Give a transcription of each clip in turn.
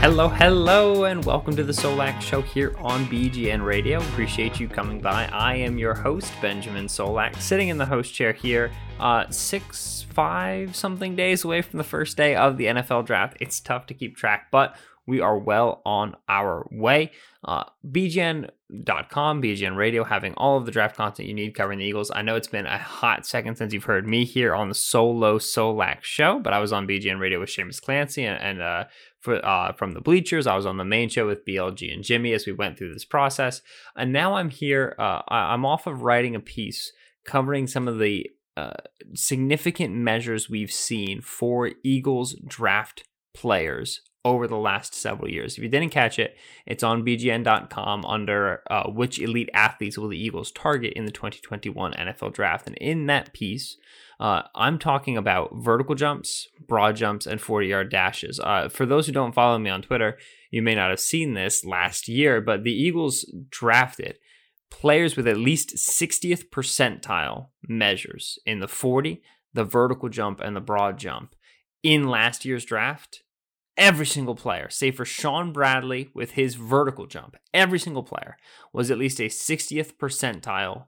Hello, hello, and welcome to the Solak Show here on BGN Radio. Appreciate you coming by. I am your host, Benjamin Solak, sitting in the host chair here, uh, six, five something days away from the first day of the NFL draft. It's tough to keep track, but we are well on our way. Uh, BGN.com, BGN Radio, having all of the draft content you need covering the Eagles. I know it's been a hot second since you've heard me here on the Solo Solak show, but I was on BGN Radio with Shamus Clancy and, and uh, for, uh, from the bleachers. I was on the main show with BLG and Jimmy as we went through this process. And now I'm here. Uh, I'm off of writing a piece covering some of the uh, significant measures we've seen for Eagles draft players over the last several years. If you didn't catch it, it's on bgn.com under uh, which elite athletes will the Eagles target in the 2021 NFL draft. And in that piece, uh, I'm talking about vertical jumps, broad jumps, and 40 yard dashes. Uh, for those who don't follow me on Twitter, you may not have seen this last year, but the Eagles drafted players with at least 60th percentile measures in the 40, the vertical jump, and the broad jump in last year's draft every single player, save for Shaun Bradley with his vertical jump, every single player was at least a 60th percentile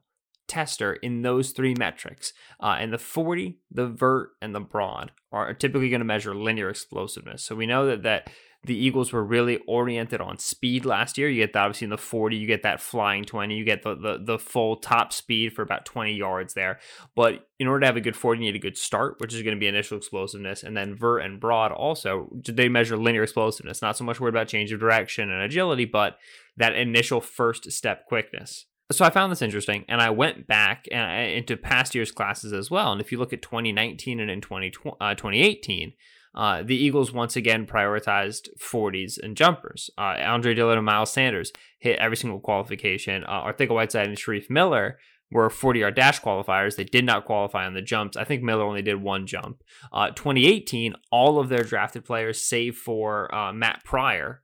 tester in those three metrics. Uh, and the 40, the vert, and the broad are typically going to measure linear explosiveness. So we know that that the Eagles were really oriented on speed last year. You get that obviously in the 40, you get that flying 20, you get the, the, the full top speed for about 20 yards there. But in order to have a good 40, you need a good start, which is going to be initial explosiveness. And then vert and broad also, they measure linear explosiveness. Not so much worried about change of direction and agility, but that initial first step quickness. So I found this interesting, and I went back uh, into past year's classes as well. And if you look at 2019 and in 20, uh, 2018, uh, the Eagles once again prioritized 40s and jumpers. Uh, Andre Dillard and Miles Sanders hit every single qualification. Uh, Arcega Whiteside and Shareef Miller were 40 yard dash qualifiers. They did not qualify on the jumps. I think Miller only did one jump. Uh, 2018, all of their drafted players, save for uh, Matt Pryor,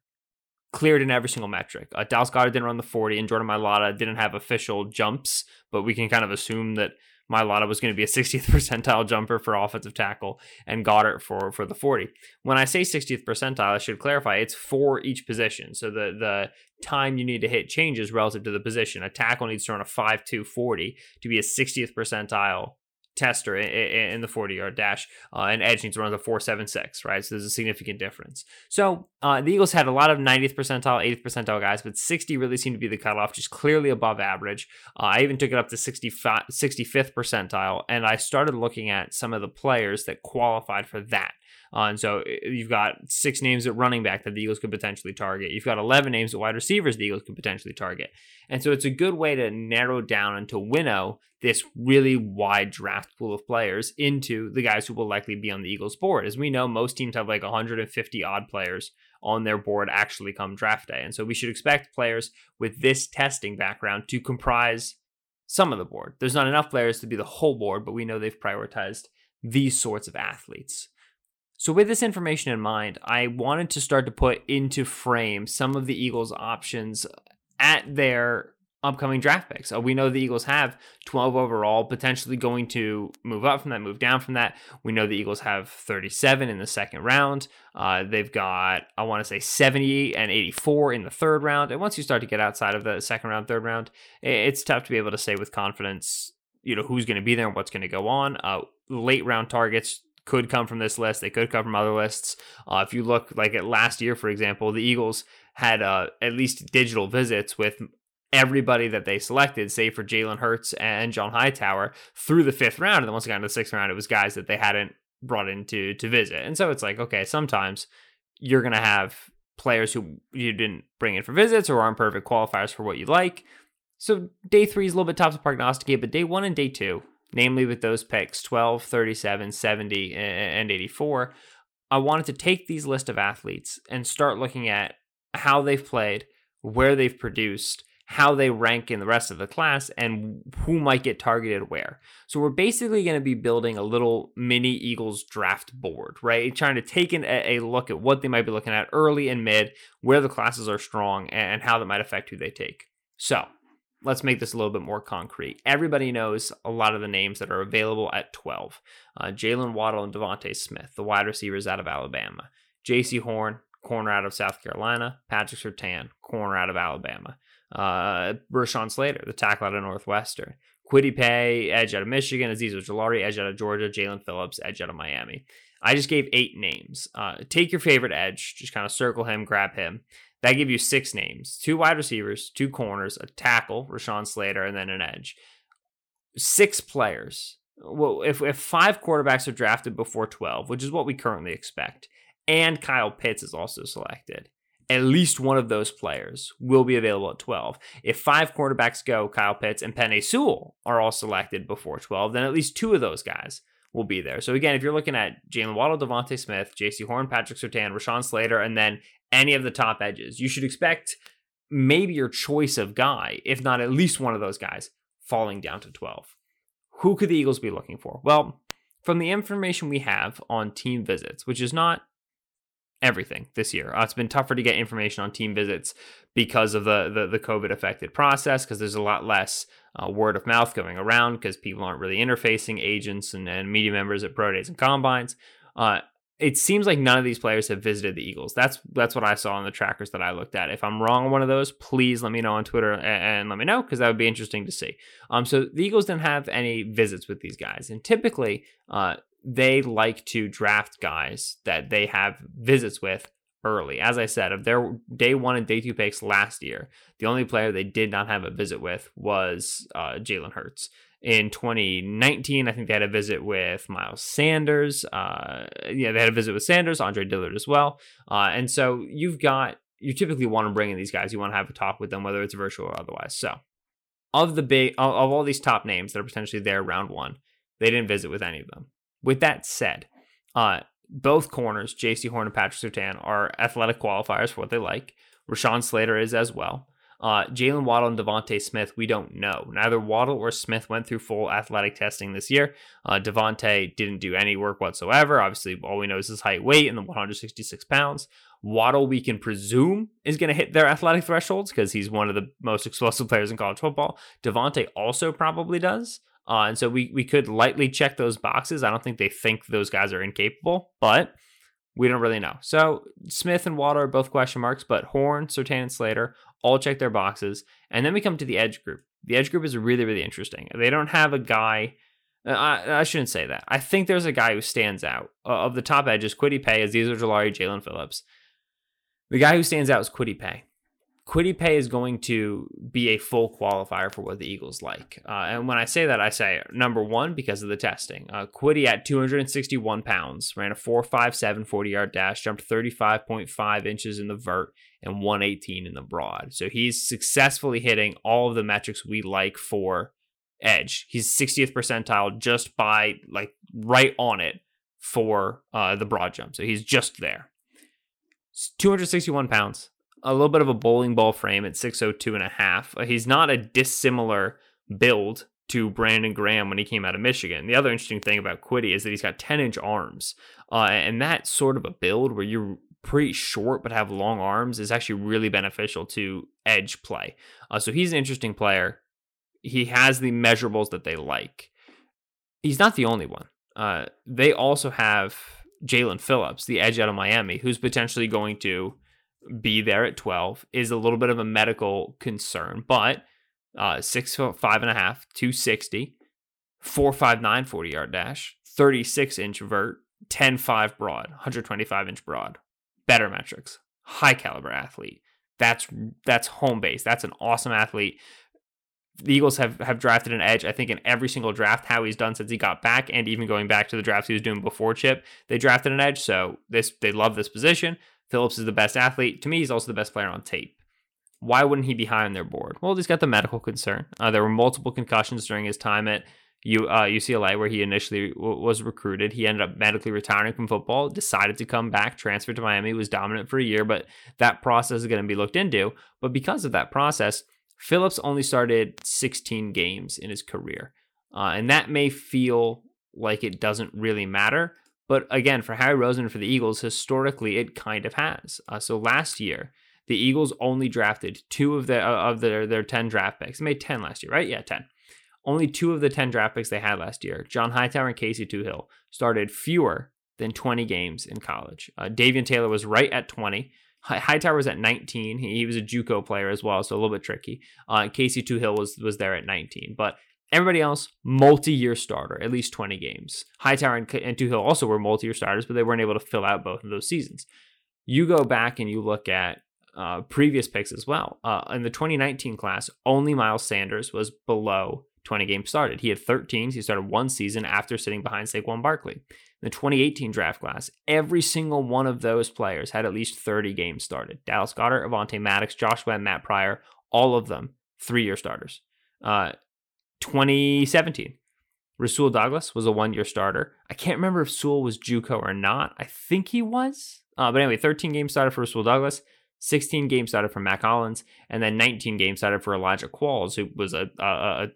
cleared in every single metric. Uh, Dallas Goedert didn't run the 40, and Jordan Mailata didn't have official jumps, but we can kind of assume that Mailata was going to be a 60th percentile jumper for offensive tackle and Goedert for for the 40. When I say 60th percentile, I should clarify it's for each position. So the the time you need to hit changes relative to the position. A tackle needs to run a 5.2 40 to be a 60th percentile tester in, the 40 yard dash. Uh, and Edge needs to run the 476, right? So there's a significant difference. So uh, the Eagles had a lot of 90th percentile, 80th percentile guys, but 60 really seemed to be the cutoff, just clearly above average. Uh, I even took it up to 65, 65th percentile, and I started looking at some of the players that qualified for that. Uh, and so you've got six names at running back that the Eagles could potentially target. You've got 11 names at wide receivers the Eagles could potentially target. And so it's a good way to narrow down and to winnow this really wide draft pool of players into the guys who will likely be on the Eagles board. As we know, most teams have like 150 odd players on their board actually come draft day. And so we should expect players with this testing background to comprise some of the board. There's not enough players to be the whole board, but we know they've prioritized these sorts of athletes. So, with this information in mind, I wanted to start to put into frame some of the Eagles' options at their upcoming draft picks. Uh, we know the Eagles have 12 overall, potentially going to move up from that, move down from that. We know the Eagles have 37 in the second round. Uh, they've got, I want to say, 70 and 84 in the third round. And once you start to get outside of the second round, third round, it's tough to be able to say with confidence, you know, who's going to be there and what's going to go on. Uh, late round targets could come from this list. They could come from other lists. Uh, if you look like at last year, for example, the Eagles had uh, at least digital visits with everybody that they selected, save for Jalen Hurts and John Hightower, through the fifth round. And then once they got into the sixth round, it was guys that they hadn't brought in to, to visit. And so it's like, okay, sometimes you're going to have players who you didn't bring in for visits or aren't perfect qualifiers for what you like. So day three is a little bit tough to prognosticate, but day one and day two, namely with those picks 12, 37, 70, and 84, I wanted to take these list of athletes and start looking at how they've played, where they've produced, how they rank in the rest of the class and who might get targeted where. So we're basically going to be building a little mini Eagles draft board, right? Trying to take an, a look at what they might be looking at early and mid, where the classes are strong, and how that might affect who they take. So let's make this a little bit more concrete. Everybody knows a lot of the names that are available at 12. Uh, Jaylen Waddle and DeVonta Smith, the wide receivers out of Alabama. Jaycee Horn, corner out of South Carolina. Patrick Surtain, corner out of Alabama uh, Rashawn Slater, the tackle out of Northwestern. Kwity Paye, edge out of Michigan. Azeez Ojulari, edge out of Georgia. Jaelan Phillips, edge out of Miami. I just gave eight names. Uh, take your favorite edge, just kind of circle him, grab him. That give you six names: two wide receivers, two corners, a tackle, Rashawn Slater, and then an edge. Six players. Well, if if five quarterbacks are drafted before twelve, which is what we currently expect, and Kyle Pitts is also selected, at least one of those players will be available at 12. If five quarterbacks go, Kyle Pitts and Penei Sewell are all selected before 12, then at least two of those guys will be there. So again, if you're looking at Jaylen Waddle, DeVonta Smith, Jaycee Horn, Patrick Surtain, Rashawn Slater, and then any of the top edges, you should expect maybe your choice of guy, if not at least one of those guys, falling down to 12. Who could the Eagles be looking for? Well, from the information we have on team visits, which is not everything this year. Uh, it's been tougher to get information on team visits because of the the, the COVID affected process because there's a lot less uh, word of mouth going around because people aren't really interfacing agents and, and media members at pro days and combines. Uh, it seems like none of these players have visited the Eagles. That's that's what I saw on the trackers that I looked at. If I'm wrong on one of those, please let me know on Twitter and, and let me know because that would be interesting to see. Um, so the Eagles didn't have any visits with these guys, and typically, uh, they like to draft guys that they have visits with early. As I said, of their day one and day two picks last year, the only player they did not have a visit with was uh, Jalen Hurts. In 2019, I think they had a visit with Miles Sanders. Uh, yeah, they had a visit with Sanders, Andre Dillard as well. Uh, and so you've got, you typically want to bring in these guys. You want to have a talk with them, whether it's virtual or otherwise. So, of the big, of all these top names that are potentially there round one, they didn't visit with any of them. With that said, uh, both corners, Jaycee Horn and Patrick Surtain, are athletic qualifiers for what they like. Rashawn Slater is as well. Uh, Jaylen Waddle and DeVonta Smith, we don't know. Neither Waddle or Smith went through full athletic testing this year. Uh, DeVonta didn't do any work whatsoever. Obviously, all we know is his height, weight, and the 166 pounds. Waddle, we can presume, is going to hit their athletic thresholds because he's one of the most explosive players in college football. DeVonta also probably does. Uh, and so we, we could lightly check those boxes. I don't think they think those guys are incapable, but we don't really know. So Smith and Waddle are both question marks, but Horn, Surtain, and Slater all check their boxes. And then we come to the edge group. The edge group is really, really interesting. They don't have a guy. Uh, I, I shouldn't say that. I think there's a guy who stands out. Uh, of the top edges, Kwity Paye, Azeez Ojulari, Jaelan Phillips. The guy who stands out is Kwity Paye. Paye is going to be a full qualifier for what the Eagles like. Uh, and when I say that, I say number one, because of the testing. Uh, Kwity at 261 pounds ran a 4.57 40 yard dash, jumped 35.5 inches in the vert, and 118 in the broad. So he's successfully hitting all of the metrics we like for edge. He's 60th percentile just by like right on it for uh, the broad jump. So he's just there. 261 pounds, a little bit of a bowling ball frame at 602 and a half. Uh, he's not a dissimilar build to Brandon Graham when he came out of Michigan. The other interesting thing about Kwity is that he's got 10 inch arms. Uh, and that sort of a build where you're pretty short but have long arms is actually really beneficial to edge play. Uh, so he's an interesting player. He has the measurables that they like. He's not the only one. Uh, they also have Jaelan Phillips, the edge out of Miami, who's potentially going to be there at 12, is a little bit of a medical concern, but uh, six foot five and a half, 260, 459 40 yard dash, 36 inch vert, 10 5 broad, 125 inch broad. Better metrics, high caliber athlete. That's that's home base. That's an awesome athlete the Eagles have, have drafted an edge, I think, in every single draft, how he's done since he got back, and even going back to the drafts he was doing before Chip, they drafted an edge. So this they love this position. Phillips is the best athlete. To me, he's also the best player on tape. Why wouldn't he be high on their board? Well, he's got the medical concern. Uh, there were multiple concussions during his time at U, uh, UCLA, where he initially w- was recruited. He ended up medically retiring from football, decided to come back, transferred to Miami, was dominant for a year, but that process is going to be looked into. But because of that process, Phillips only started 16 games in his career. Uh, and that may feel like it doesn't really matter. But again, for Howie Roseman for the Eagles, historically, it kind of has. Uh, so last year, the Eagles only drafted two of their uh, of their their 10 draft picks. They made 10 last year, right? Yeah, 10. Only two of the 10 draft picks they had last year, John Hightower and Casey Toohill, started fewer than 20 games in college. Uh, Davion Taylor was right at 20. Hightower was at 19. He, he, was a JUCO player as well, so a little bit tricky. Uh, Casey Toohill was was there at 19, but everybody else multi-year starter, at least 20 games. Hightower and, and Toohill also were multi-year starters, but they weren't able to fill out both of those seasons. You go back and you look at uh, previous picks as well. Uh, in the 2019 class, only Miles Sanders was below 20 games started. He had 13. He started one season after sitting behind Saquon Barkley In the 2018 draft class, every single one of those players had at least 30 games started. Dallas Goedert, Avonte Maddox, Joshua, and Matt Pryor, all of them three year starters. Uh, 2017, Rasul Douglas was a one year starter. I can't remember if Sewell was Juco or not. I think he was. Uh, but anyway, 13 games started for Rasul Douglas, 16 games started for Mack Hollins, and then 19 games started for Elijah Qualls, who was a, a, a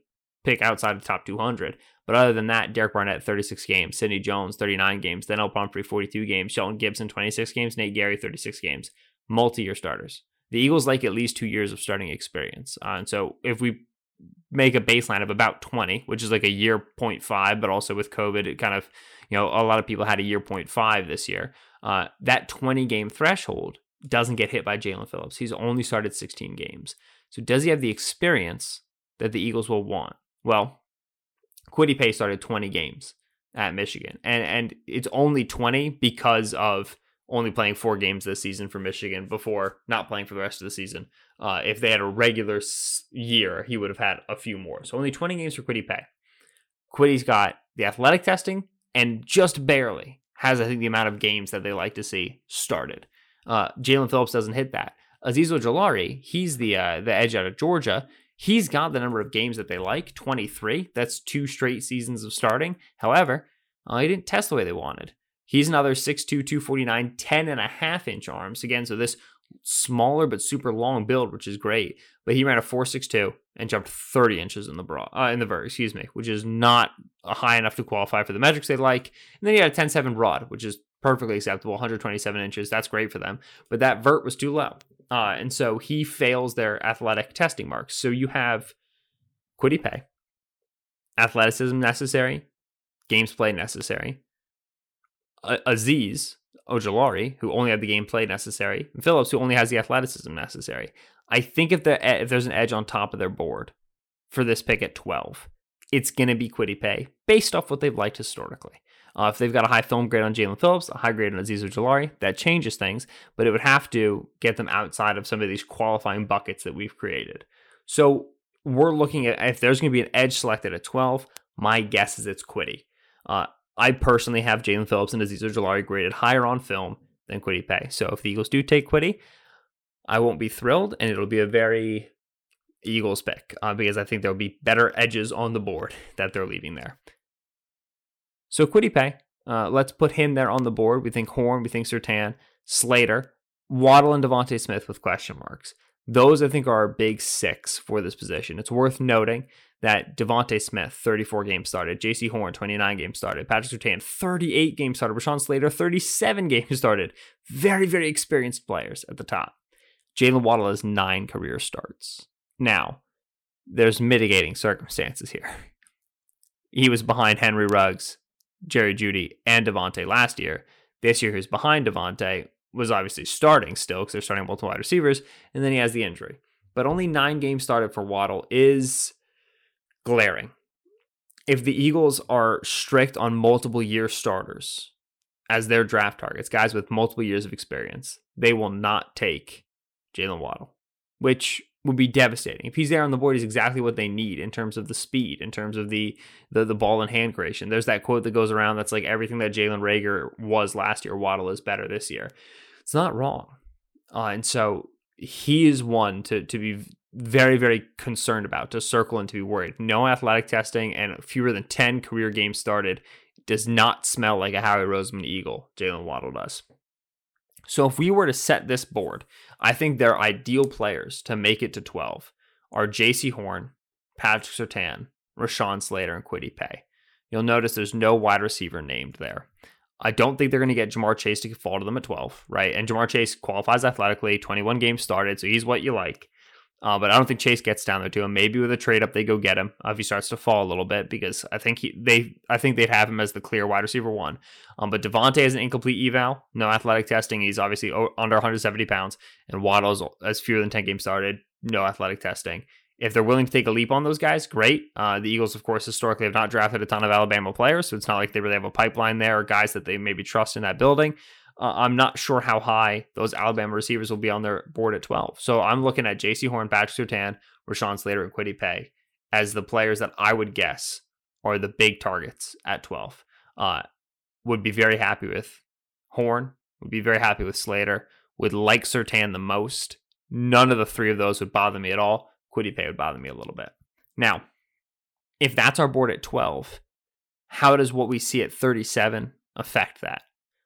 pick outside the top 200. But other than that, Derek Barnett, 36 games, Sidney Jones, 39 games, then El Pumphrey, 42 games, Shelton Gibson, 26 games, Nate Gerry, 36 games, multi year starters. The Eagles like at least two years of starting experience. Uh, and so if we make a baseline of about 20, which is like a year 0.5, but also with COVID, it kind of, you know, a lot of people had a year 0.5 this year. Uh, that 20 game threshold doesn't get hit by Jalen Phillips. He's only started 16 games. So does he have the experience that the Eagles will want? Well, Kwity Paye started 20 games at Michigan, and and it's only 20 because of only playing four games this season for Michigan before not playing for the rest of the season. Uh, if they had a regular year, he would have had a few more. So only 20 games for Kwity Paye. Kwity's got the athletic testing and just barely has, I think, the amount of games that they like to see started. Uh, Jaelan Phillips doesn't hit that. Azeez Ojulari, he's the uh, the edge out of Georgia. He's got the number of games that they like 23. That's two straight seasons of starting. However, uh, he didn't test the way they wanted. He's another 6'2, 249, 10 and a half inch arms. Again, so this smaller but super long build, which is great. But he ran a 4.62 and jumped 30 inches in the bra uh, in the vert, excuse me, which is not high enough to qualify for the metrics they like. And then he had a 10.7 broad, which is perfectly acceptable, 127 inches. That's great for them. But that vert was too low. Uh, and so he fails their athletic testing marks. So you have Kwity Paye, athleticism necessary, games play necessary, Azeez Ojulari, who only had the gameplay necessary, and Phillips, who only has the athleticism necessary. I think if, if there's an edge on top of their board for this pick at 12, it's going to be Kwity Paye based off what they've liked historically. Uh, if they've got a high film grade on Jaelan Phillips, a high grade on Azeez Ojulari, that changes things, but it would have to get them outside of some of these qualifying buckets that we've created. So we're looking at if there's going to be an edge selected at 12, my guess is it's Kwity. Uh, I personally have Jaelan Phillips and Azeez Ojulari graded higher on film than Kwity Paye. So if the Eagles do take Kwity, I won't be thrilled, and it'll be a very Eagles pick uh, because I think there'll be better edges on the board that they're leaving there. So Kwity Paye, uh, let's put him there on the board. We think Horn, we think Surtain, Slater, Waddle, and DeVonta Smith with question marks. Those I think are our big six for this position. It's worth noting that DeVonta Smith, 34 games started, J.C. Horn, 29 games started, Patrick Surtain, 38 games started, Rashawn Slater, 37 games started. Very, very experienced players at the top. Jaylen Waddle has nine career starts. Now, there's mitigating circumstances here. He was behind Henry Ruggs, Jerry Jeudy, and DeVonta last year. This year, who's behind DeVonta was obviously starting still because they're starting multiple wide receivers, and then he has the injury. But only nine games started for Waddle is glaring. If the Eagles are strict on multiple year starters as their draft targets, guys with multiple years of experience, they will not take Jaylen Waddle, which would be devastating. If he's there on the board, he's exactly what they need in terms of the speed, in terms of the the, the ball and hand creation. There's that quote that goes around that's like everything that Jalen Reagor was last year, Waddle is better this year. It's not wrong. Uh, and so he is one to to be very, very concerned about, to circle and to be worried. No athletic testing and fewer than 10 career games started does not smell like a Howie Roseman Eagle. Jaylen Waddle does. So if we were to set this board, I think their ideal players to make it to 12 are Jaycee Horn, Patrick Surtain, Rashawn Slater, and Kwity Paye. You'll notice there's no wide receiver named there. I don't think they're going to get Ja'Marr Chase to fall to them at 12, right? And Ja'Marr Chase qualifies athletically, 21 games started, so he's what you like. Uh, but I don't think Chase gets down there to him. Maybe with a trade up, they go get him uh, if he starts to fall a little bit because I think he they I think they'd have him as the clear wide receiver one. Um, but DeVonta is an incomplete eval, no athletic testing. He's obviously under 170 pounds, and Waddle's as fewer than 10 games started, no athletic testing. If they're willing to take a leap on those guys, great. Uh, the Eagles, of course, historically have not drafted a ton of Alabama players, so it's not like they really have a pipeline there or guys that they maybe trust in that building. Uh, I'm not sure how high those Alabama receivers will be on their board at 12. So I'm looking at Jaycee Horn, Patrick Surtain, Rashawn Slater, and Kwity Paye as the players that I would guess are the big targets at 12. Uh, would be very happy with Horn, would be very happy with Slater, would like Surtain the most. None of the three of those would bother me at all. Kwity Paye would bother me a little bit. Now, if that's our board at 12, how does what we see at 37 affect that?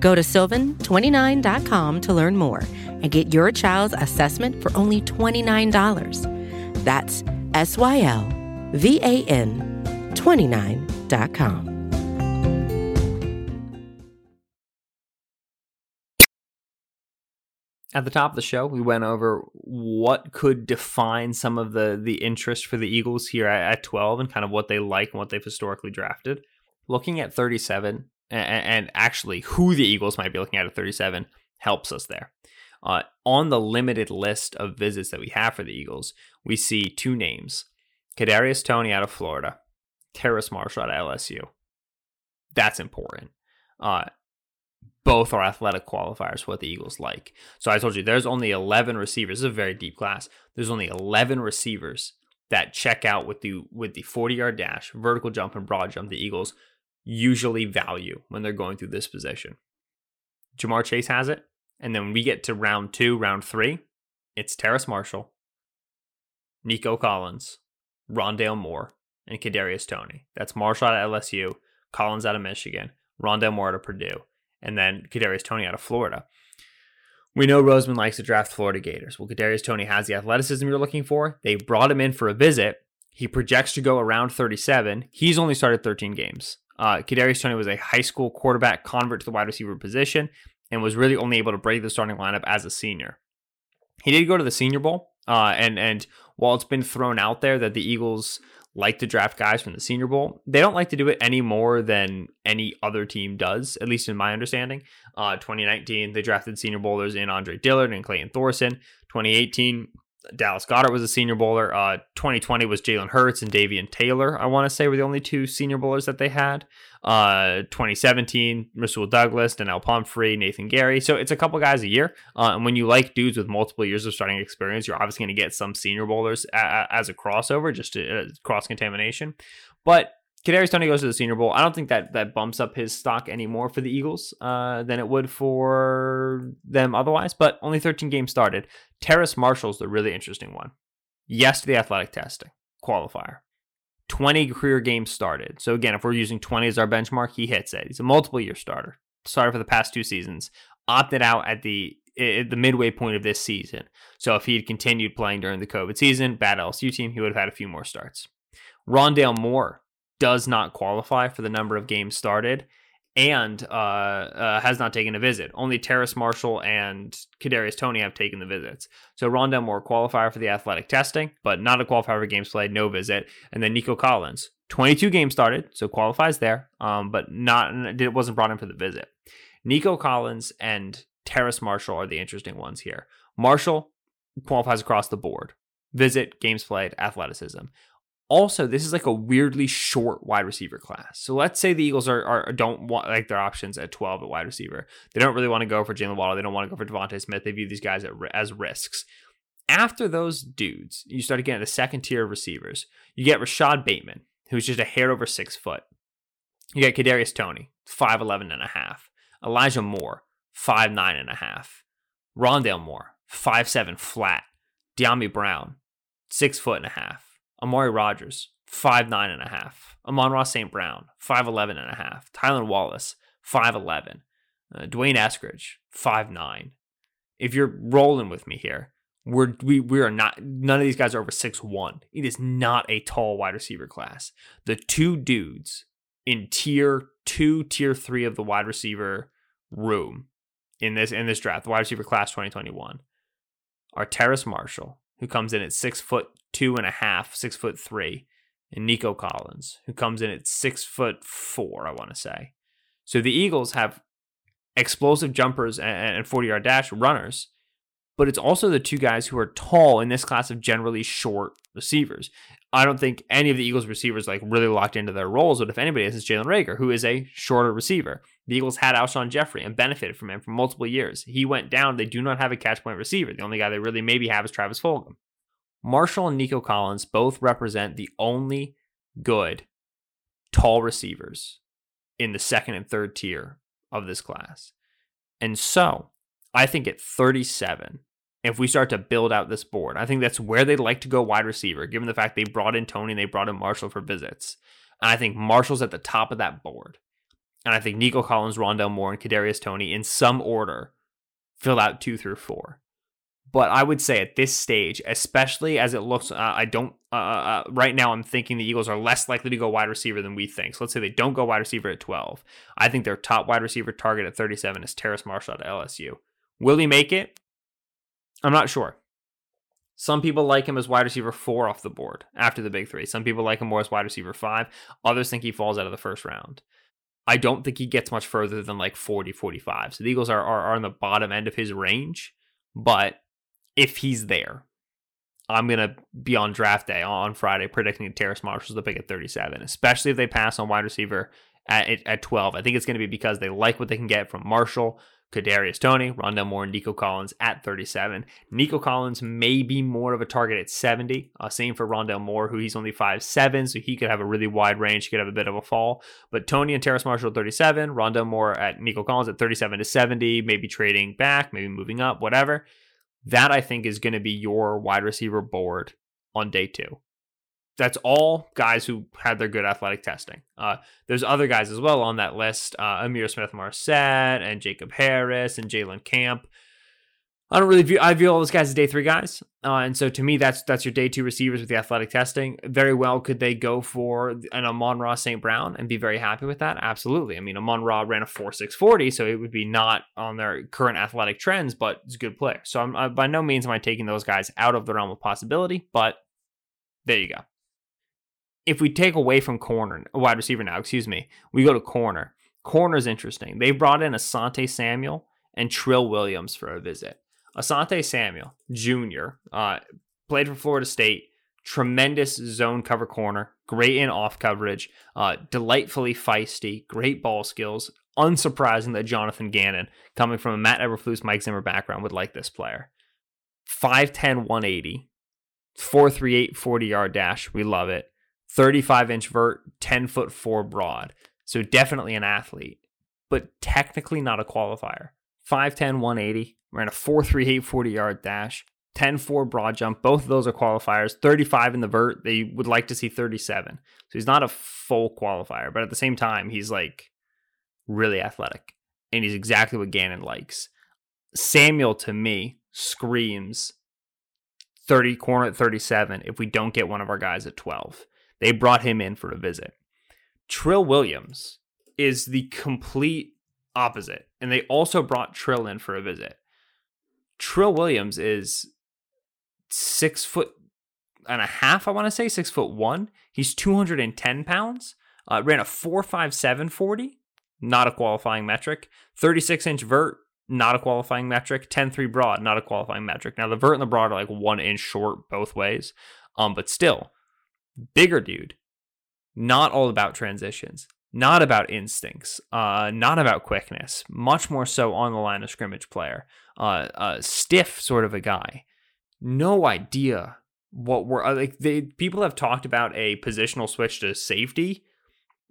Go to sylvan29.com to learn more and get your child's assessment for only $29. That's S Y L V A N 29.com. At the top of the show, we went over what could define some of the the interest for the Eagles here at, at 12 and kind of what they like and what they've historically drafted. Looking at 37, and, actually who the Eagles might be looking at at 37 helps us there. Uh, on the limited list of visits that we have for the Eagles, we see two names: Kadarius Toney out of Florida, Terrace Marshall at LSU. That's important. Uh, both are athletic qualifiers for what the Eagles like. So I told you there's only 11 receivers. This is a very deep class. There's only 11 receivers that check out with the with the 40 yard dash, vertical jump, and broad jump. The Eagles usually value when they're going through this position. Ja'Marr Chase has it. And then we get to round two, round three, it's Terrace Marshall, Nico Collins, Rondale Moore, and Kadarius Toney. That's Marshall out of LSU, Collins out of Michigan, Rondale Moore out of Purdue, and then Kadarius Toney out of Florida. We know Roseman likes to draft Florida Gators. Well, Kadarius Toney has the athleticism you're looking for. They brought him in for a visit. He projects to go around 37. He's only started 13 games. Uh, Kadarius Toney was a high school quarterback convert to the wide receiver position and was really only able to break the starting lineup as a senior. He did go to the Senior Bowl, uh, and and while it's been thrown out there that the Eagles like to draft guys from the Senior Bowl. They don't like to do it any more than any other team does, at least in my understanding. Uh, 2019, they drafted Senior Bowlers in Andre Dillard and Clayton Thorson. 2018, Dallas Goedert was a Senior Bowler. Uh, 2020 was Jalen Hurts and Davion Taylor. I want to say were the only two Senior Bowlers that they had. Uh, 2017, Rasul Douglas, Donnel Pumphrey, Nathan Gerry. So it's a couple guys a year. Uh, and when you like dudes with multiple years of starting experience, you're obviously going to get some Senior Bowlers a- as a crossover, just uh, cross contamination. But Kadarius Toney goes to the Senior Bowl. I don't think that that bumps up his stock anymore for the Eagles uh, than it would for them otherwise. But only 13 games started. Terrace Marshall's the really interesting one. Yes to the athletic testing qualifier. 20 career games started. So again, if we're using 20 as our benchmark, he hits it. He's a multiple year starter. Started for the past two seasons. Opted out at the at the midway point of this season. So if he had continued playing during the COVID season, bad LSU team, he would have had a few more starts. Rondale Moore does not qualify for the number of games started and uh, uh, has not taken a visit. Only Terrace Marshall and Kadarius Toney have taken the visits. So Rondale Moore qualifier for the athletic testing, but not a qualifier for games played, no visit. And then Nico Collins, 22 games started, so qualifies there, um, but not it wasn't brought in for the visit. Nico Collins and Terrace Marshall are the interesting ones here. Marshall qualifies across the board. Visit, games played, athleticism. Also, this is like a weirdly short wide receiver class. So let's say the Eagles are, are don't want like their options at 12 at wide receiver. They don't really want to go for Jaylen Waddle. They don't want to go for DeVonta Smith. They view these guys as risks. After those dudes, you start again at the second tier of receivers. You get Rashod Bateman, who's just a hair over six foot. You get Kadarius Toney, 5'11 and a half. Elijah Moore, 5'9 and a half. Rondale Moore, 5'7 flat. Dyami Brown, six foot and a half. Amari Rogers, five nine and a half. Amon-Ra St. Brown, 5'11 and a half. Tylan Wallace, 5'11. Uh, D'Wayne Eskridge, 5'9. If you're rolling with me here, we're we we are not none of these guys are over six one. It is not a tall wide receiver class. The two dudes in tier two, tier three of the wide receiver room in this in this draft, the wide receiver class 2021, are Terrace Marshall, who comes in at six foot two and a half, six foot three, and Nico Collins, who comes in at six foot four, I want to say. So the Eagles have explosive jumpers and 40 yard dash runners, but it's also the two guys who are tall in this class of generally short receivers. I don't think any of the Eagles receivers like really locked into their roles, but if anybody is, it's Jalen Reagor, who is a shorter receiver. The Eagles had Alshon Jeffery and benefited from him for multiple years. He went down. They do not have a catch point receiver. The only guy they really maybe have is Travis Fulgham. Marshall and Nico Collins both represent the only good tall receivers in the second and third tier of this class. And so I think at 37, if we start to build out this board, I think that's where they'd like to go wide receiver, given the fact they brought in Toney and they brought in Marshall for visits. And I think Marshall's at the top of that board. And I think Nico Collins, Rondale Moore, and Kadarius Toney in some order fill out two through four. But I would say at this stage, especially as it looks, uh, I don't. Uh, uh, uh, right now, I'm thinking the Eagles are less likely to go wide receiver than we think. So let's say they don't go wide receiver at 12. I think their top wide receiver target at 37 is Terrace Marshall at LSU. Will he make it? I'm not sure. Some people like him as wide receiver four off the board after the big three. Some people like him more as wide receiver five. Others think he falls out of the first round. I don't think he gets much further than like 40, 45. So the Eagles are, are, are on the bottom end of his range. But if he's there. I'm gonna be on draft day on Friday predicting Terrace Marshall's the pick at 37, especially if they pass on wide receiver at at 12. I think it's gonna be because they like what they can get from Marshall, Kadarius Toney, Rondale Moore, and Nico Collins at 37. Nico Collins may be more of a target at 70. Uh, same for Rondale Moore, who he's only 5'7, so he could have a really wide range. He could have a bit of a fall. But Toney and Terrace Marshall at 37, Rondale Moore at Nico Collins at 37 to 70, maybe trading back, maybe moving up, whatever. That I think is going to be your wide receiver board on day two. That's all guys who had their good athletic testing. Uh, there's other guys as well on that list: uh, Ihmir Smith-Marsette and Jacob Harris and Jalen Camp. I don't really view I view all those guys as day three guys, uh, and so to me that's that's your day two receivers with the athletic testing. Very well, could they go for an Amon-Ra St. Brown and be very happy with that? Absolutely. I mean, Amon-Ra ran a four six forty, so it would be not on their current athletic trends, but it's a good player. So I'm I, by no means am I taking those guys out of the realm of possibility, but there you go. if we take away from corner, wide receiver now, excuse me, we go to corner. Corner is interesting. They brought in Asante Samuel and Trill Williams for a visit. Asante Samuel Jr. Uh, played for Florida State, tremendous zone cover corner, great in off coverage, uh, delightfully feisty, great ball skills. Unsurprising that Jonathan Gannon, coming from a Matt Eberflus, Mike Zimmer background, would like this player. 5'10, 180, 438, 40 yard dash. We love it. 35 inch vert, 10 foot 4 broad. So definitely an athlete, but technically not a qualifier. 5'10, 180, ran a 438, 40 yard dash, 10 4 broad jump. Both of those are qualifiers. 35 in the vert. They would like to see 37. So he's not a full qualifier, but at the same time, he's like really athletic. And he's exactly what Gannon likes. Samuel, to me, screams 30 corner at 37 if we don't get one of our guys at 12. They brought him in for a visit. Trill Williams is the complete opposite. And they also brought Trill in for a visit. Trill Williams is six foot and a half, I want to say, six foot one. He's 210 pounds. Uh, ran a 457 40, not a qualifying metric. 36 inch vert, not a qualifying metric. 10 3 broad, not a qualifying metric. Now, the vert and the broad are like one inch short both ways, um, but still, bigger dude. Not all about transitions, not about instincts, uh, not about quickness, much more so on the line of scrimmage player. Uh, stiff sort of a guy no idea what we're uh, like. They people have talked about a positional switch to safety.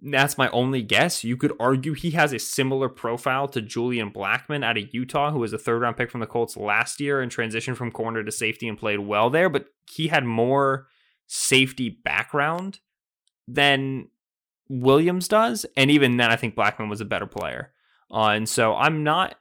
That's my only guess. You could argue he has a similar profile to Julian Blackmon out of Utah, who was a third round pick from the Colts last year and transitioned from corner to safety and played well there, but he had more safety background than Williams does. And even then, I think Blackmon was a better player. Uh, and so I'm not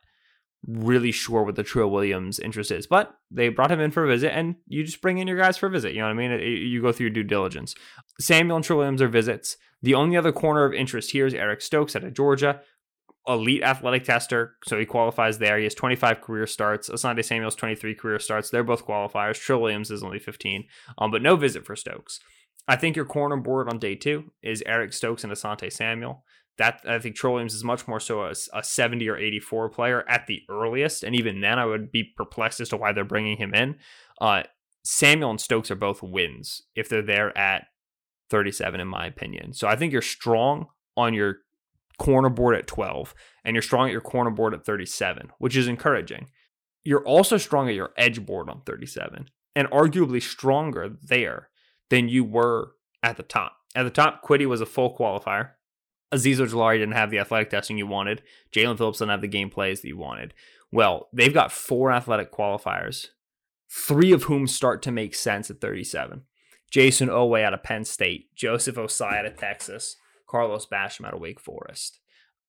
really sure what the Trill Williams interest is, but they brought him in for a visit, and you just bring in your guys for a visit. You know what I mean? You go through your due diligence. Samuel and Trill Williams are visits. The only other corner of interest here is Eric Stokes out of Georgia, elite athletic tester, so he qualifies there. He has 25 career starts. Asante Samuel's 23 career starts. They're both qualifiers. Trill Williams is only 15, um, but no visit for Stokes. I think your corner board on day two is Eric Stokes and Asante Samuel that I think Williams is much more so a, a 70 or 84 player at the earliest. And even then, I would be perplexed as to why they're bringing him in. Uh, Samuel and Stokes are both wins if they're there at 37, in my opinion. So I think you're strong on your corner board at 12, and you're strong at your corner board at 37, which is encouraging. You're also strong at your edge board on 37, and arguably stronger there than you were at the top. At the top, Kwity was a full qualifier. Azeez Ojulari didn't have the athletic testing you wanted. Jaelan Phillips didn't have the game plays that you wanted. Well, they've got four athletic qualifiers, three of whom start to make sense at 37. Jayson Oweh out of Penn State, Joseph Ossai out of Texas, Carlos Basham out of Wake Forest.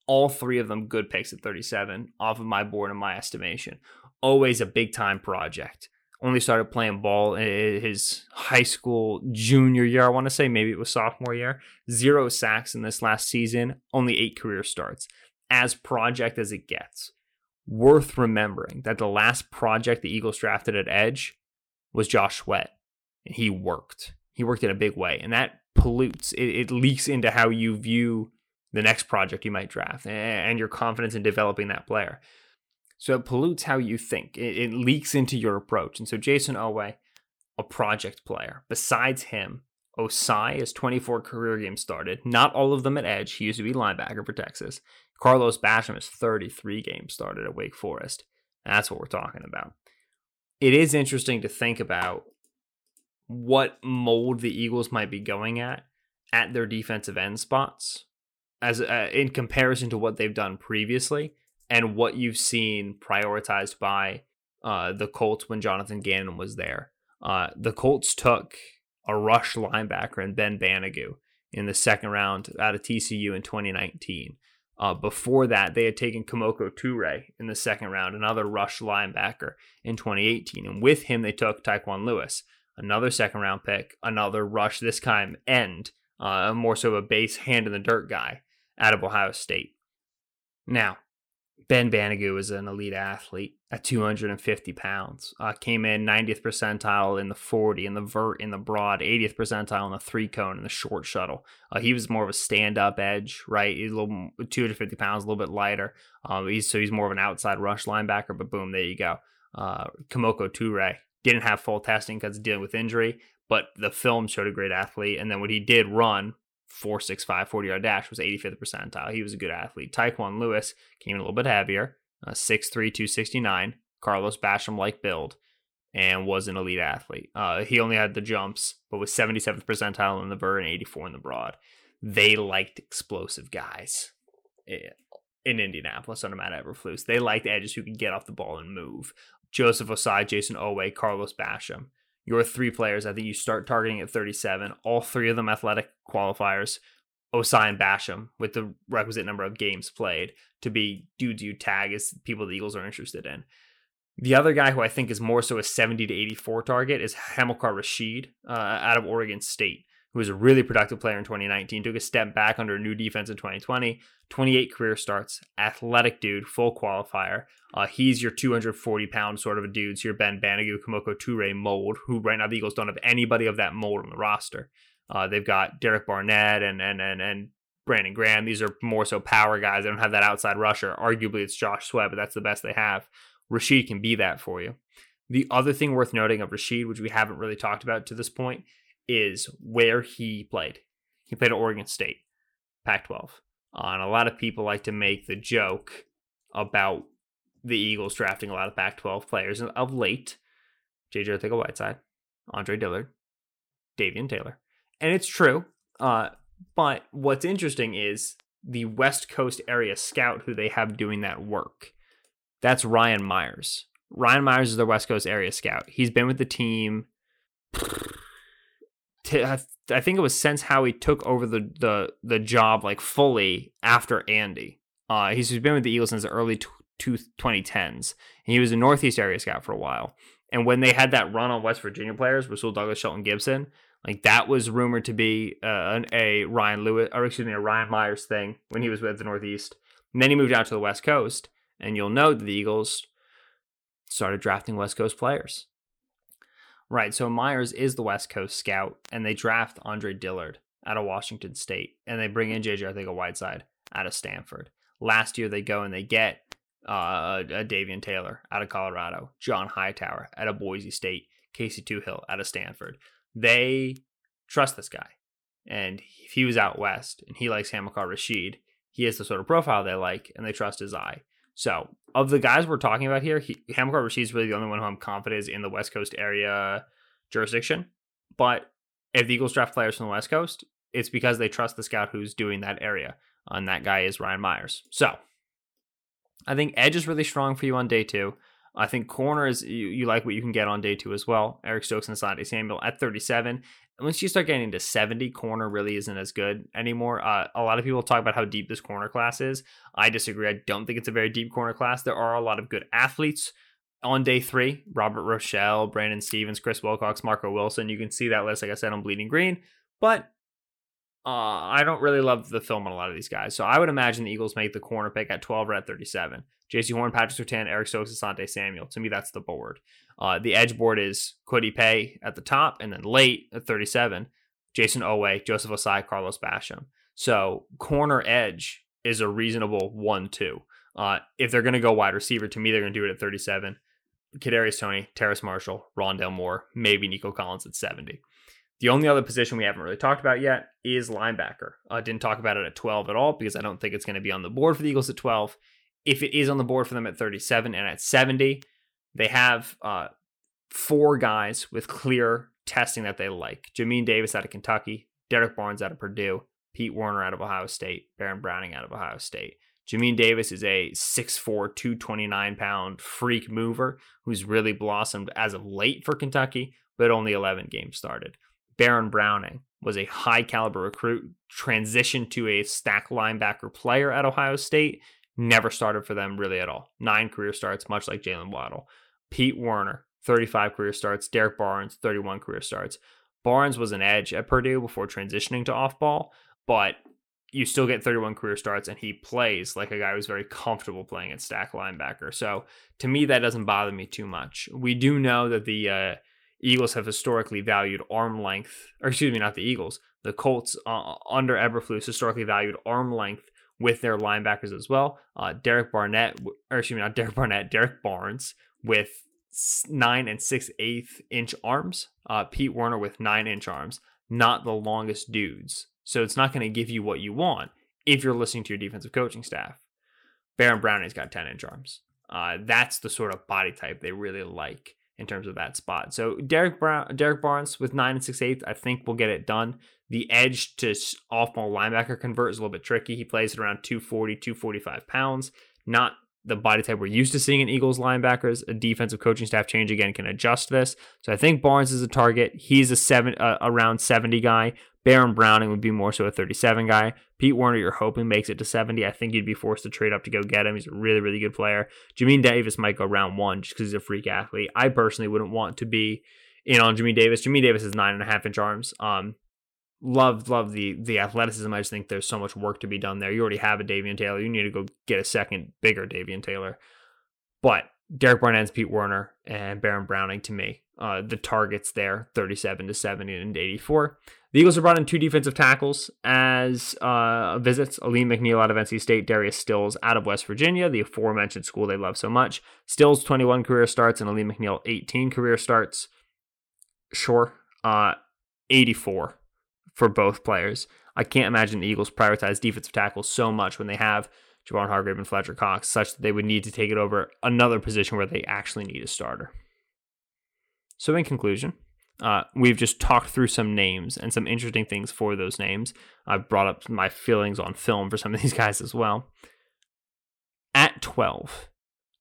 All three of them good picks at 37 off of my board in my estimation. Always a big time project only started playing ball in his high school junior year. I want to say maybe it was sophomore year. Zero sacks in this last season, only eight career starts. As project as it gets. Worth remembering that the last project the Eagles drafted at edge was Josh Sweat. And he worked. He worked in a big way. And that pollutes, it, it leaks into how you view the next project you might draft and your confidence in developing that player. So it pollutes how you think. It, it leaks into your approach. And so Jayson Oweh, a project player. Besides him, Ossai is 24 career games started. Not all of them at edge. He used to be linebacker for Texas. Carlos Basham is 33 games started at Wake Forest. That's what we're talking about. It is interesting to think about what mold the Eagles might be going at at their defensive end spots as uh, in comparison to what they've done previously and what you've seen prioritized by uh, the Colts when Jonathan Gannon was there. Uh, the Colts took a rush linebacker in Ben Banogu in the second round out of TCU in 2019. Uh, before that, they had taken Kemoko Turay in the second round, another rush linebacker in 2018. And with him, they took Tyquan Lewis, another second round pick, another rush, this time end, uh, more so of a base hand in the dirt guy out of Ohio State. Now, Ben Banogu is an elite athlete at 250 pounds. Uh, came in 90th percentile in the 40, in the vert, in the broad, 80th percentile in the three cone, in the short shuttle. Uh, he was more of a stand up edge, right? He's a little 250 pounds, a little bit lighter. Um, he's so he's more of an outside rush linebacker. But boom, there you go. Uh, Kemoko Turay didn't have full testing because dealing with injury, but the film showed a great athlete. And then when he did run, 465 40 yard dash was 85th percentile. He was a good athlete. Tyquan Lewis came in a little bit heavier, uh, 6'3, 269. Carlos Basham like build and was an elite athlete. Uh, he only had the jumps, but was 77th percentile in the vert and 84 in the broad. They liked explosive guys in Indianapolis under Matt Eberflus. They liked edges who could get off the ball and move. Joseph Ossai, Jayson Oweh, Carlos Basham your three players, I think you start targeting at 37. All three of them athletic qualifiers. Ossai and Basham with the requisite number of games played to be dudes you tag as people the Eagles are interested in. The other guy who I think is more so a 70 to 84 target is Hamilcar Rashed uh, out of Oregon State who was a really productive player in 2019, took a step back under a new defense in 2020. 28 career starts, athletic dude, full qualifier. Uh, he's your 240 pound sort of a dude. So your Ben Banogu, Kemoko Turay mold, who right now the Eagles don't have anybody of that mold on the roster. Uh, they've got Derek Barnett and and and and Brandon Graham. These are more so power guys. They don't have that outside rusher. Arguably, it's Josh Sweat, but that's the best they have. Rashed can be that for you. The other thing worth noting of Rashed, which we haven't really talked about to this point, is where he played. He played at Oregon State, Pac 12. Uh, and a lot of people like to make the joke about the Eagles drafting a lot of Pac 12 players of late. JJ Arcega-Whiteside, Andre Dillard, Davion Taylor. And it's true. Uh, but what's interesting is the West Coast area scout who they have doing that work. That's Ryan Myers. Ryan Myers is the West Coast area scout. He's been with the team I think it was since Howie took over the the the job like fully after Andy. Uh, he's been with the Eagles since the early t- 2010s. And he was a Northeast area scout for a while. And when they had that run on West Virginia players, Rasul Douglas, Shelton Gibson, like that was rumored to be uh, a Ryan Lewis, or excuse me, a Ryan Myers thing when he was with the Northeast. And then he moved out to the West Coast. And you'll know that the Eagles started drafting West Coast players. Right. So Myers is the West Coast scout, and they draft Andre Dillard out of Washington State, and they bring in JJ Arcega-Whiteside out of Stanford. Last year, they go and they get uh, a Davion Taylor out of Colorado, John Hightower out of Boise State, Casey Toohill out of Stanford. They trust this guy. And if he was out west and he likes Hamilcar Rashed, he has the sort of profile they like and they trust his eye. So, of the guys we're talking about here, he, Hamilcar Rashed is really the only one who I'm confident is in the West Coast area jurisdiction. But if the Eagles draft players from the West Coast, it's because they trust the scout who's doing that area. And that guy is Ryan Myers. So, I think edge is really strong for you on day two. I think corner is you, you like what you can get on day two as well. Eric Stokes and Asante Samuel at 37 once you start getting to 70, corner really isn't as good anymore. Uh, a lot of people talk about how deep this corner class is. I disagree. I don't think it's a very deep corner class. There are a lot of good athletes on day three Robert Rochell, Brandon Stephens, Chris Wilcox, Marco Wilson. You can see that list, like I said, on Bleeding Green. But uh, I don't really love the film on a lot of these guys. So I would imagine the Eagles make the corner pick at 12 or at 37. Jaycee Horn, Patrick Surtain, Eric Stokes, Asante Samuel. To me, that's the board. Uh, the edge board is Kwity Paye at the top, and then late at 37, Jayson Oweh, Joseph Ossai, Carlos Basham. So corner edge is a reasonable one-two. Uh, if they're going to go wide receiver, to me, they're going to do it at 37. Kadarius Toney, Terrace Marshall, Rondale Moore, maybe Nico Collins at 70. The only other position we haven't really talked about yet is linebacker. I uh, didn't talk about it at 12 at all because I don't think it's going to be on the board for the Eagles at 12. If it is on the board for them at 37 and at 70, they have uh, four guys with clear testing that they like. Jamin Davis out of Kentucky, Derek Barnes out of Purdue, Pete Werner out of Ohio State, Baron Browning out of Ohio State. Jamin Davis is a 6'4, 229 pound freak mover who's really blossomed as of late for Kentucky, but only 11 games started. Baron Browning was a high caliber recruit, transitioned to a stack linebacker player at Ohio State, never started for them really at all. Nine career starts, much like Jaylen Waddle. Pete Werner, 35 career starts. Derek Barnes, 31 career starts. Barnes was an edge at Purdue before transitioning to off ball, but you still get 31 career starts, and he plays like a guy who's very comfortable playing at stack linebacker. So to me, that doesn't bother me too much. We do know that the uh, Eagles have historically valued arm length, or excuse me, not the Eagles. The Colts uh, under Eberflus historically valued arm length with their linebackers as well. Uh, Derek Barnett, or excuse me, not Derek Barnett, Derek Barnes with nine and six eighth inch arms. Uh, Pete Werner with nine inch arms, not the longest dudes. So it's not going to give you what you want if you're listening to your defensive coaching staff. Baron Browning's got 10 inch arms. Uh, that's the sort of body type they really like in terms of that spot. So Derek Brown, Derek Barnes with nine and six eighths, I think will get it done. The edge to off ball linebacker convert is a little bit tricky. He plays at around 240, 245 pounds. Not the body type we're used to seeing in Eagles linebackers. A defensive coaching staff change again can adjust this. So I think Barnes is a target. He's a seven uh, around 70 guy. Baron Browning would be more so a 37 guy. Pete Werner, you're hoping makes it to 70. I think you'd be forced to trade up to go get him. He's a really, really good player. Jamin Davis might go round one just because he's a freak athlete. I personally wouldn't want to be in on Jamin Davis. Jamin Davis has nine and a half inch arms. Um, love, love the the athleticism. I just think there's so much work to be done there. You already have a Davion Taylor. You need to go get a second bigger Davion Taylor. But Derek Barnett's Pete Werner and Baron Browning to me. Uh, the targets there 37 to 70 and 84. The Eagles have brought in two defensive tackles as uh, visits Alim McNeill out of NC State, Darius Stills out of West Virginia, the aforementioned school they love so much. Stills 21 career starts and Alim McNeill, 18 career starts. Sure. Uh, 84 for both players. I can't imagine the Eagles prioritize defensive tackles so much when they have Javon Hargrave and Fletcher Cox, such that they would need to take it over another position where they actually need a starter. So, in conclusion, uh, we've just talked through some names and some interesting things for those names. I've brought up my feelings on film for some of these guys as well. At 12,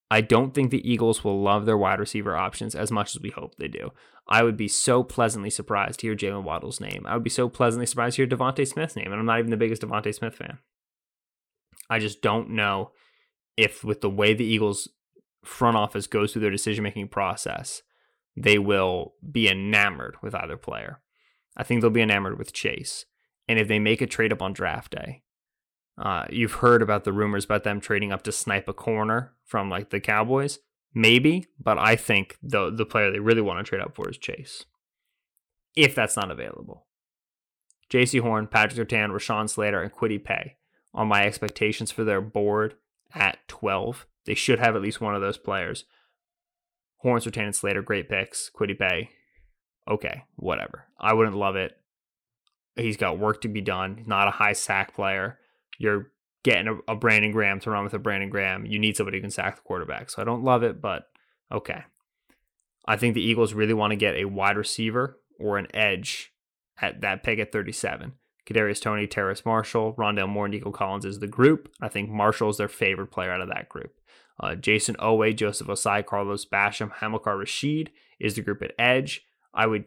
I don't think the Eagles will love their wide receiver options as much as we hope they do. I would be so pleasantly surprised to hear Jaylen Waddle's name. I would be so pleasantly surprised to hear DeVonta Smith's name, and I'm not even the biggest DeVonta Smith fan. I just don't know if, with the way the Eagles front office goes through their decision making process, they will be enamored with either player. I think they'll be enamored with Chase. And if they make a trade up on draft day, uh, you've heard about the rumors about them trading up to snipe a corner from like the Cowboys. Maybe, but I think the the player they really want to trade up for is Chase. If that's not available. Jaycee Horn, Patrick Surtain, Rashawn Slater, and Kwity Paye are my expectations for their board at 12. They should have at least one of those players. Horns, Surtain, and Slater, great picks. Kwity Paye, okay, whatever. I wouldn't love it. He's got work to be done. Not a high sack player. You're getting a, a Brandon Graham to run with a Brandon Graham. You need somebody who can sack the quarterback. So I don't love it, but okay. I think the Eagles really want to get a wide receiver or an edge at that pick at 37. Kadarius Toney, Terrace Marshall, Rondale Moore, Nico Collins is the group. I think Marshall is their favorite player out of that group. Uh, Jayson Oweh, Joseph Ossai, Carlos Basham, Hamilcar Rashed is the group at edge. I would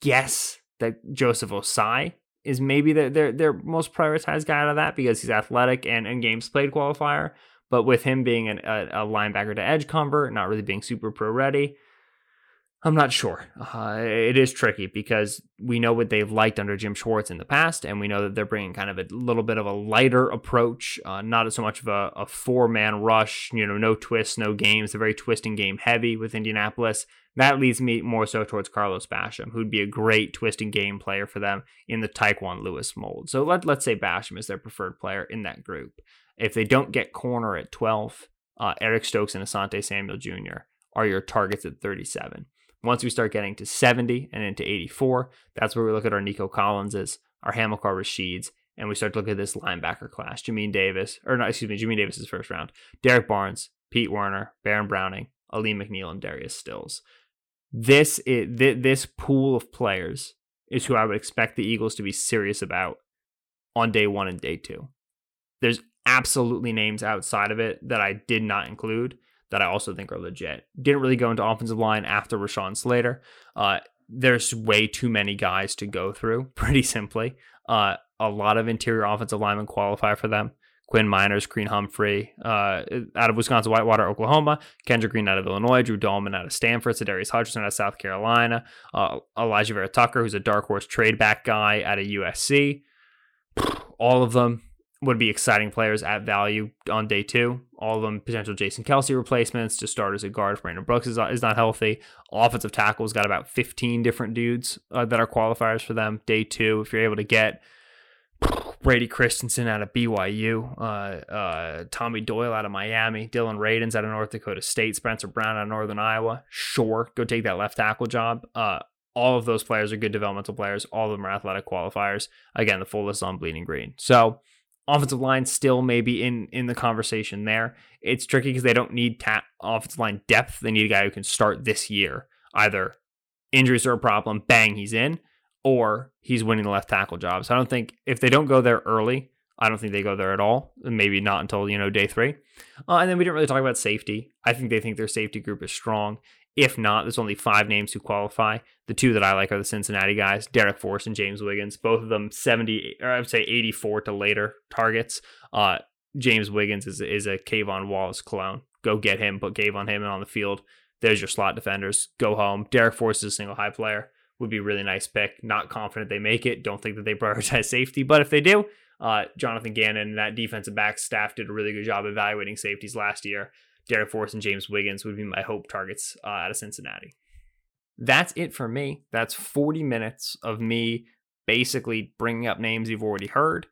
guess that Joseph Ossai is maybe their, their, their most prioritized guy out of that because he's athletic and, and games played qualifier. But with him being an, a, a linebacker to edge convert, not really being super pro ready, I'm not sure. Uh, it is tricky because we know what they've liked under Jim Schwartz in the past, and we know that they're bringing kind of a little bit of a lighter approach, uh, not so much of a, a four man rush, you know, no twists, no games, a very twisting game heavy with Indianapolis. That leads me more so towards Carlos Basham, who'd be a great twisting game player for them in the Tyquan Lewis mold. So let, let's say Basham is their preferred player in that group. If they don't get corner at 12, uh, Eric Stokes and Asante Samuel Jr. are your targets at 37. Once we start getting to 70 and into 84, that's where we look at our Nico Collinses, our Hamilcar Rasheds, and we start to look at this linebacker class. Jamin Davis, or not, excuse me, Jamin Davis is first round. Derek Barnes, Pete Werner, Baron Browning, Alim McNeill, and Darius Stills. This is, this pool of players is who I would expect the Eagles to be serious about on day one and day two. There's absolutely names outside of it that I did not include that I also think are legit. Didn't really go into offensive line after Rashawn Slater. Uh, there's way too many guys to go through, pretty simply. Uh, a lot of interior offensive linemen qualify for them. Quinn Meinerz, Creed Humphrey uh, out of Wisconsin Whitewater, Oklahoma, Kendra Green out of Illinois, Drew Dalman out of Stanford, Sadarius Hutcherson out of South Carolina, uh, Alijah Vera Tucker, who's a dark horse trade back guy out of USC. All of them would be exciting players at value on day two. All of them potential Jason Kelce replacements to start as a guard. Brandon Brooks is, is not healthy. Offensive tackles got about 15 different dudes uh, that are qualifiers for them. Day two, if you're able to get Brady Christensen out of BYU, uh, uh, Tommy Doyle out of Miami, Dillon Radunz out of North Dakota State, Spencer Brown out of Northern Iowa. Sure, go take that left tackle job. Uh, all of those players are good developmental players. All of them are athletic qualifiers. Again, the full list on Bleeding Green. So offensive line still maybe in in the conversation there. It's tricky because they don't need ta- offensive line depth. They need a guy who can start this year. Either injuries are a problem, bang, he's in, or he's winning the left tackle job. So I don't think if they don't go there early, I don't think they go there at all. Maybe not until you know day three. Uh, and then we didn't really talk about safety. I think they think their safety group is strong. If not, there's only five names who qualify. The two that I like are the Cincinnati guys, Darrick Forrest and James Wiggins. Both of them 70, or I would say 84 to later targets. Uh, James Wiggins is, is a K'Von Wallace clone. Go get him, put Cave on him and on the field. There's your slot defenders. Go home. Darrick Forrest is a single high player. Would be a really nice pick. Not confident they make it. Don't think that they prioritize safety. But if they do, uh, Jonathan Gannon and that defensive back staff did a really good job evaluating safeties last year. Darrick Forrest and James Wiggins would be my hope targets uh, out of Cincinnati. That's it for me. That's 40 minutes of me basically bringing up names you've already heard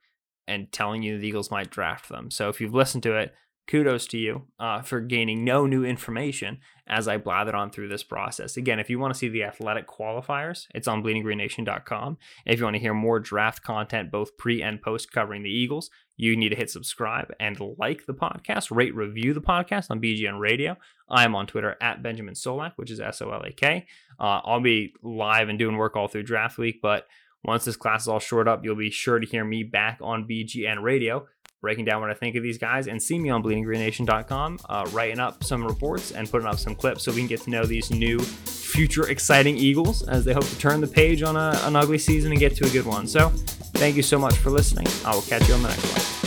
and telling you the Eagles might draft them. So if you've listened to it, kudos to you uh, for gaining no new information as I blathered on through this process. Again, if you want to see the athletic qualifiers, it's on bleedinggreennation.com. if you want to hear more draft content, both pre and post covering the Eagles, you need to hit subscribe and like the podcast, rate, review the podcast on BGN Radio. I'm on Twitter at Benjamin Solak, which is S O L A K. Uh, I'll be live and doing work all through draft week, but once this class is all shored up, you'll be sure to hear me back on BGN Radio breaking down what I think of these guys, and see me on bleedinggreennation.com, uh, writing up some reports and putting up some clips so we can get to know these new future exciting Eagles as they hope to turn the page on a, an ugly season and get to a good one. So, thank you so much for listening. I will catch you on the next one.